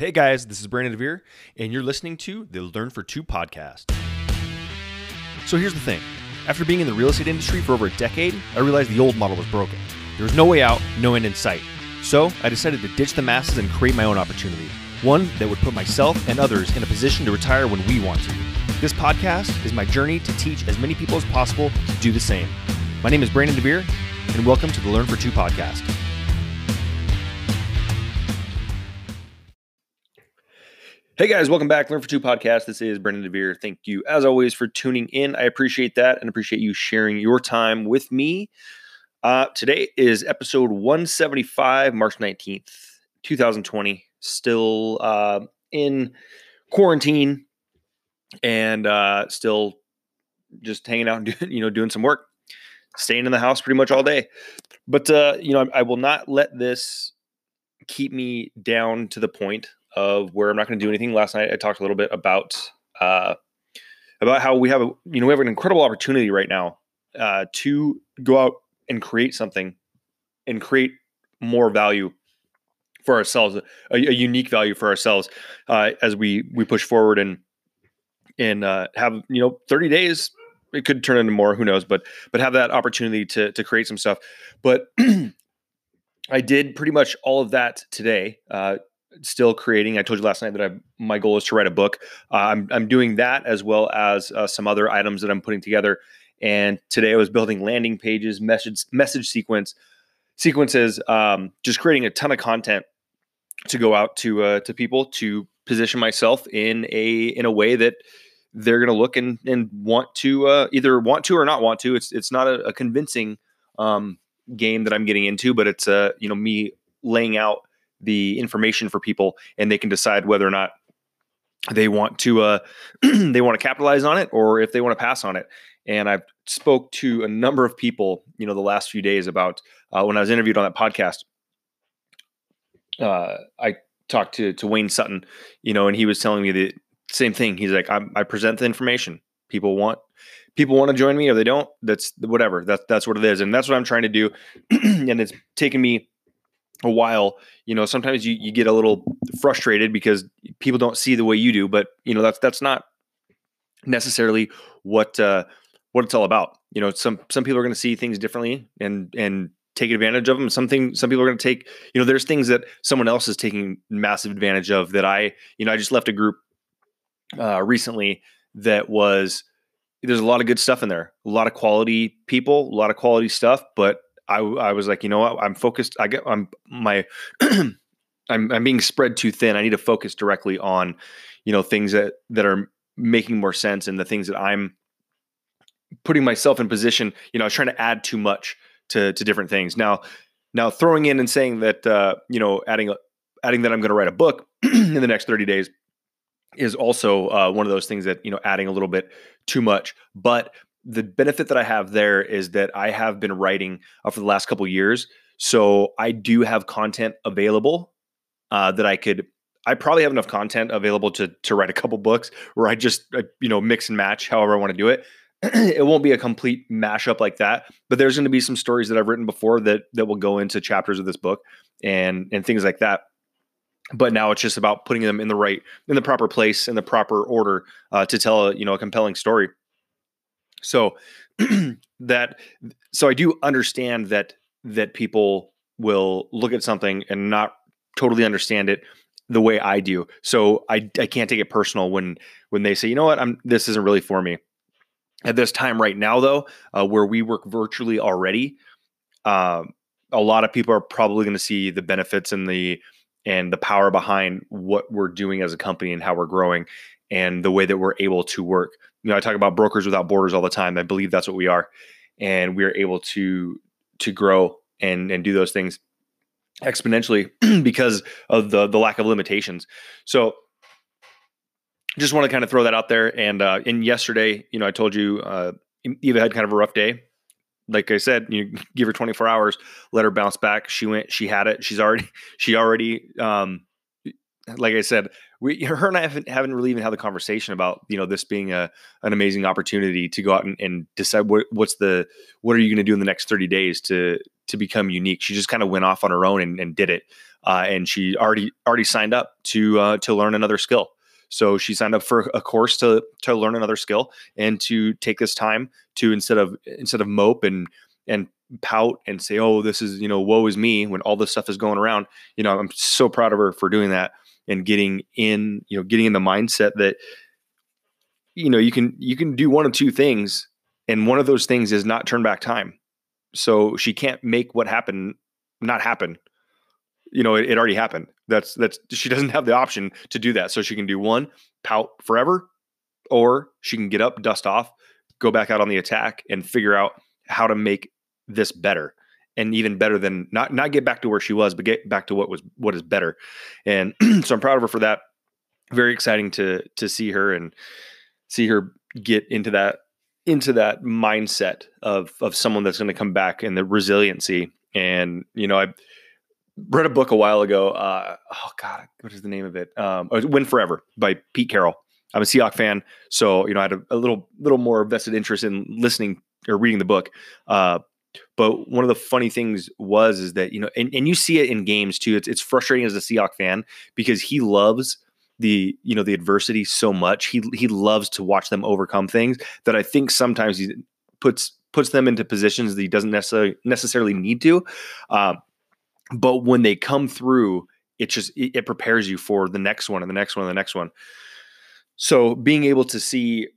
Hey guys, this is Brandon DeVere, and you're listening to the Learn for Two podcast. So here's the thing after being in the real estate industry for over a decade, I realized the old model was broken. There was no way out, no end in sight. So I decided to ditch the masses and create my own opportunity, one that would put myself and others in a position to retire when we want to. This podcast is my journey to teach as many people as possible to do the same. My name is Brandon DeVere, and welcome to the Learn for Two podcast. Hey guys, welcome back. Learn for Two podcast. This is Brandon DeVere. Thank you, as always, for tuning in. I appreciate that and appreciate you sharing your time with me. Uh, today is episode 175, March 19th, 2020. Still uh, in quarantine and uh, still just hanging out and doing, you know, doing some work, staying in the house pretty much all day. But uh, you know, I, I will not let this keep me down to the point of where I'm not going to do anything. Last night I talked a little bit about uh, about how we have a you know we have an incredible opportunity right now uh, to go out and create something and create more value for ourselves, a, a unique value for ourselves uh, as we we push forward and and uh, have you know 30 days. It could turn into more, who knows? But but have that opportunity to to create some stuff. But I did pretty much all of that today. Uh, still creating. I told you last night that I my goal is to write a book. Uh, I'm I'm doing that as well as uh, some other items that I'm putting together. And today I was building landing pages, message message sequence sequences, um, just creating a ton of content to go out to uh, to people to position myself in a in a way that they're going to look and and want to uh, either want to or not want to. It's it's not a, a convincing um, game that I'm getting into, but it's uh you know me laying out the information for people and they can decide whether or not they want to uh, they want to capitalize on it or if they want to pass on it. And i've spoke to a number of people you know the last few days about uh, when i was interviewed on that podcast uh, i talked to to wayne sutton you know and he was telling me the same thing. He's like i, I present the information. People want people want to join me or they don't that's whatever that's that's what it is. And that's what i'm trying to do and it's taken me a while, you know, sometimes you, you get a little frustrated because people don't see the way you do, but you know, that's, that's not necessarily what, uh, what it's all about. You know, some, some people are going to see things differently and, and take advantage of them. Something, some people are going to take, you know, there's things that someone else is taking massive advantage of that I, you know, I just left a group, uh, recently that was, there's a lot of good stuff in there, a lot of quality people, a lot of quality stuff, but I, I was like, you know what? I'm focused. I get I'm my I'm I'm being spread too thin. I need to focus directly on, you know, things that that are making more sense and the things that I'm putting myself in position. You know, I was trying to add too much to to different things. Now, now throwing in and saying that uh, you know, adding adding that I'm going to write a book in the next 30 days is also uh, one of those things that you know adding a little bit too much. But the benefit that I have there is that I have been writing uh, for the last couple years, so I do have content available uh, that I could. I probably have enough content available to to write a couple books where I just uh, you know mix and match however I want to do it. it won't be a complete mashup like that, but there's going to be some stories that I've written before that that will go into chapters of this book and and things like that. But now it's just about putting them in the right in the proper place in the proper order uh, to tell a, you know a compelling story. So that so I do understand that that people will look at something and not totally understand it the way I do. So I I can't take it personal when when they say, you know what, I'm this isn't really for me. At this time right now, though, uh, where we work virtually already, um, a lot of people are probably going to see the benefits and the and the power behind what we're doing as a company and how we're growing and the way that we're able to work you know, I talk about brokers without borders all the time. I believe that's what we are, and we are able to to grow and and do those things exponentially because of the the lack of limitations. So, just want to kind of throw that out there. And uh, in yesterday, you know, I told you uh, Eva had kind of a rough day. Like I said, you give her 24 hours, let her bounce back. She went, she had it. She's already, she already um, like I said, we her and I haven't haven't really even had the conversation about you know this being a an amazing opportunity to go out and, and decide what what's the what are you going to do in the next thirty days to to become unique. She just kind of went off on her own and, and did it, uh, and she already already signed up to uh, to learn another skill. So she signed up for a course to to learn another skill and to take this time to instead of instead of mope and and pout and say, "Oh, this is you know, woe is me," when all this stuff is going around. You know, I'm so proud of her for doing that and getting in, you know, getting in the mindset that you know you can you can do one of two things, and one of those things is not turn back time. So she can't make what happened not happen. You know, it, it already happened. That's that's she doesn't have the option to do that. So she can do one, pout forever, or she can get up, dust off, go back out on the attack, and figure out how to make this better and even better than not not get back to where she was, but get back to what was what is better. And so I'm proud of her for that. Very exciting to to see her and see her get into that into that mindset of of someone that's going to come back and the resiliency. And you know, I read a book a while ago. Uh, oh God, what is the name of it? Um, oh, Win Forever by Pete Carroll. I'm a Seahawk fan, so you know I had a, a little little more vested interest in listening or reading the book. Uh, but one of the funny things was is that you know, and, and you see it in games too. It's it's frustrating as a Seahawk fan because he loves the you know the adversity so much. He he loves to watch them overcome things that I think sometimes he puts puts them into positions that he doesn't necessarily necessarily need to. Um, but when they come through, it just it, it prepares you for the next one and the next one and the next one. So being able to see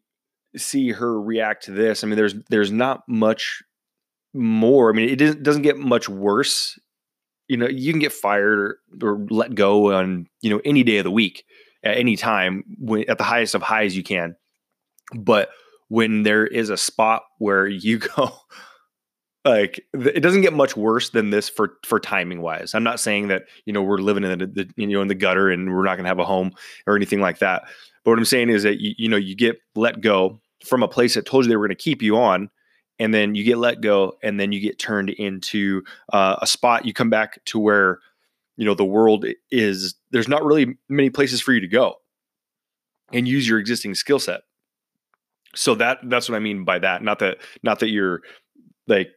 see her react to this, I mean, there's there's not much more. I mean, it doesn't get much worse. You know, you can get fired or, let go on you know any day of the week at any time when, at the highest of highs you can. But when there is a spot where you go like it doesn't get much worse than this for for timing wise i'm not saying that you know we're living in the, the you know in the gutter and we're not going to have a home or anything like that but what i'm saying is that you, you know you get let go from a place that told you they were going to keep you on and then you get let go and then you get turned into uh, a spot. You come back to where you know the world is there's not really many places for you to go and use your existing skill set. So that that's what i mean by that. Not that not that you're like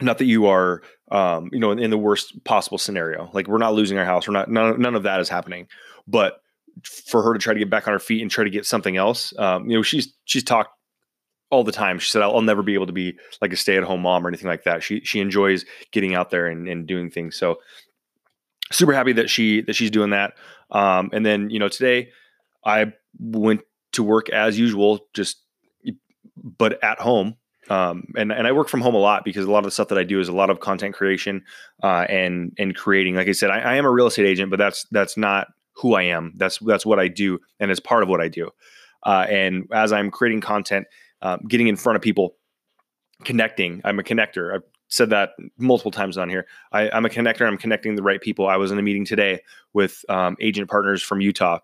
not that you are um, you know in, in, the worst possible scenario. Like we're not losing our house. We're not none, none of that is happening. But for her to try to get back on her feet and try to get something else um, you know she's she's talked all the time. She said, I'll, I'll, never be able to be like a stay at home mom or anything like that. She, she enjoys getting out there and, and doing things. So super happy that she, that she's doing that. Um, and then, you know, today I went to work as usual, just, but at home. Um, and, and I work from home a lot because a lot of the stuff that I do is a lot of content creation, uh, and, and creating, like I said, I, I am a real estate agent, but that's, that's not who I am. That's, that's what I do. And it's part of what I do. Uh, and as I'm creating content, um, getting in front of people, connecting. I'm a connector. I've said that multiple times on here. I, am a connector. I'm connecting the right people. I was in a meeting today with um, agent partners from Utah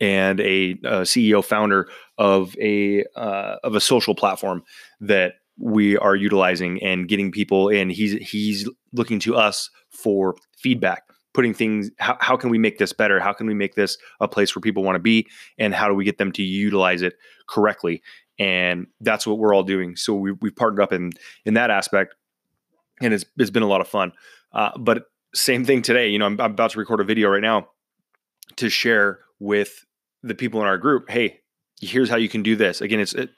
and a, a CEO founder of a uh, of a social platform that we are utilizing and getting people in. He's he's looking to us for feedback putting things how, how can we make this better how can we make this a place where people want to be and how do we get them to utilize it correctly and that's what we're all doing. So we we've partnered up in in that aspect, and it's it's been a lot of fun. Uh, but same thing today. You know, I'm, I'm about to record a video right now to share with the people in our group. Hey, here's how you can do this. Again, it's it,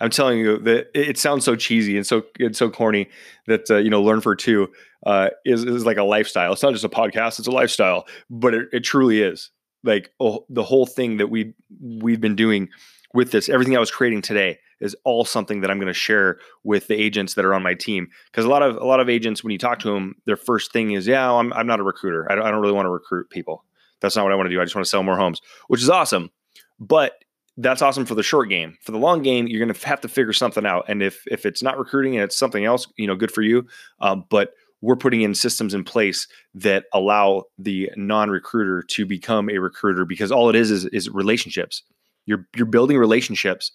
I'm telling you that it sounds so cheesy and so it's so corny that uh, you know learn for two uh, is is like a lifestyle. It's not just a podcast; it's a lifestyle. But it, it truly is like oh, the whole thing that we we've been doing with this, everything I was creating today is all something that I'm going to share with the agents that are on my team. Because a lot of a lot of agents, when you talk to them, their first thing is, "Yeah, I'm I'm not a recruiter. I don't, I don't really want to recruit people. That's not what I want to do. I just want to sell more homes," which is awesome. But that's awesome for the short game. For the long game, you're going to have to figure something out. And if if it's not recruiting and it's something else, you know, good for you. Um, but we're putting in systems in place that allow the non-recruiter to become a recruiter because all it is is, is relationships. You're you're building relationships,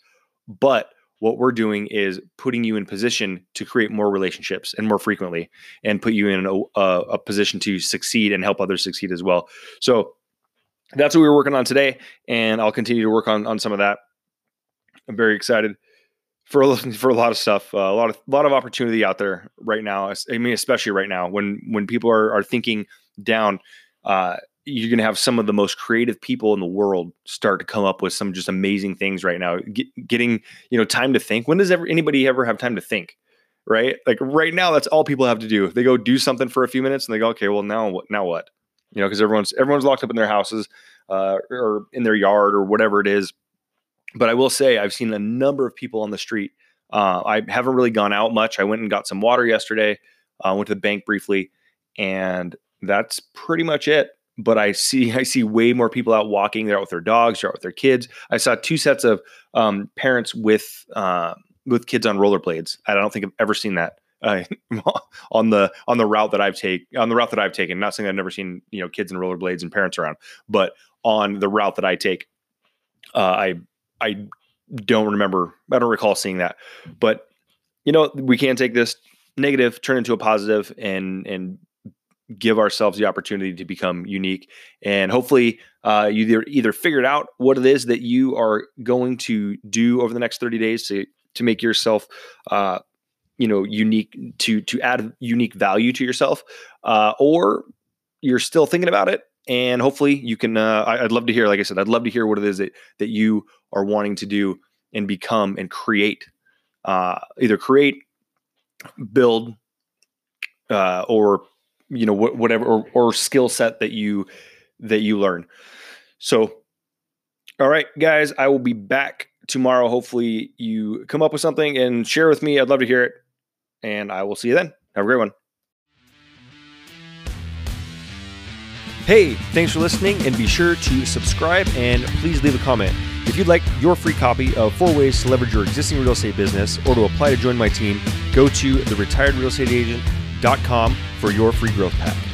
but what we're doing is putting you in position to create more relationships and more frequently and put you in a, a, a, position to succeed and help others succeed as well. So that's what we were working on today, and I'll continue to work on on some of that. I'm very excited for for a lot of stuff, uh, a lot of a lot of opportunity out there right now. I mean, especially right now when when people are are thinking down, uh, you're going to have some of the most creative people in the world start to come up with some just amazing things right now. Get, getting you know time to think. When does ever anybody ever have time to think? Right, like right now, that's all people have to do. They go do something for a few minutes and they go, okay, well now what? Now what? You know, because everyone's everyone's locked up in their houses uh, or in their yard or whatever it is. But I will say, I've seen a number of people on the street. Uh, I haven't really gone out much. I went and got some water yesterday. Uh, went to the bank briefly, and that's pretty much it but I see I see way more people out walking. They're out with their dogs, they're out with their kids. I saw two sets of um, parents with uh, with kids on rollerblades. I don't think I've ever seen that uh, on the on the route that I've taken on the route that I've taken. Not saying I've never seen you know kids and rollerblades and parents around, but on the route that I take, uh, I I don't remember. I don't recall seeing that. But you know, we can take this negative, turn into a positive, and and give ourselves the opportunity to become unique. And hopefully, uh, you either, either figured out what it is that you are going to do over the next 30 days to, to make yourself, uh, you know, unique to, to add unique value to yourself, uh, or you're still thinking about it. And hopefully you can, uh, I, I'd love to hear, like I said, I'd love to hear what it is that, that you are wanting to do and become and create, uh, either create, build, uh, or you know wh- whatever or, or skill set that you that you learn. So all right guys i will be back tomorrow. Hopefully you come up with something and share with me. I'd love to hear it. And i will see you then. Have a great one hey thanks for listening and be sure to subscribe and please leave a comment if you'd like your free copy of four ways to leverage your existing real estate business or to apply to join my team go to the retired real estate agent.com for your free growth pack.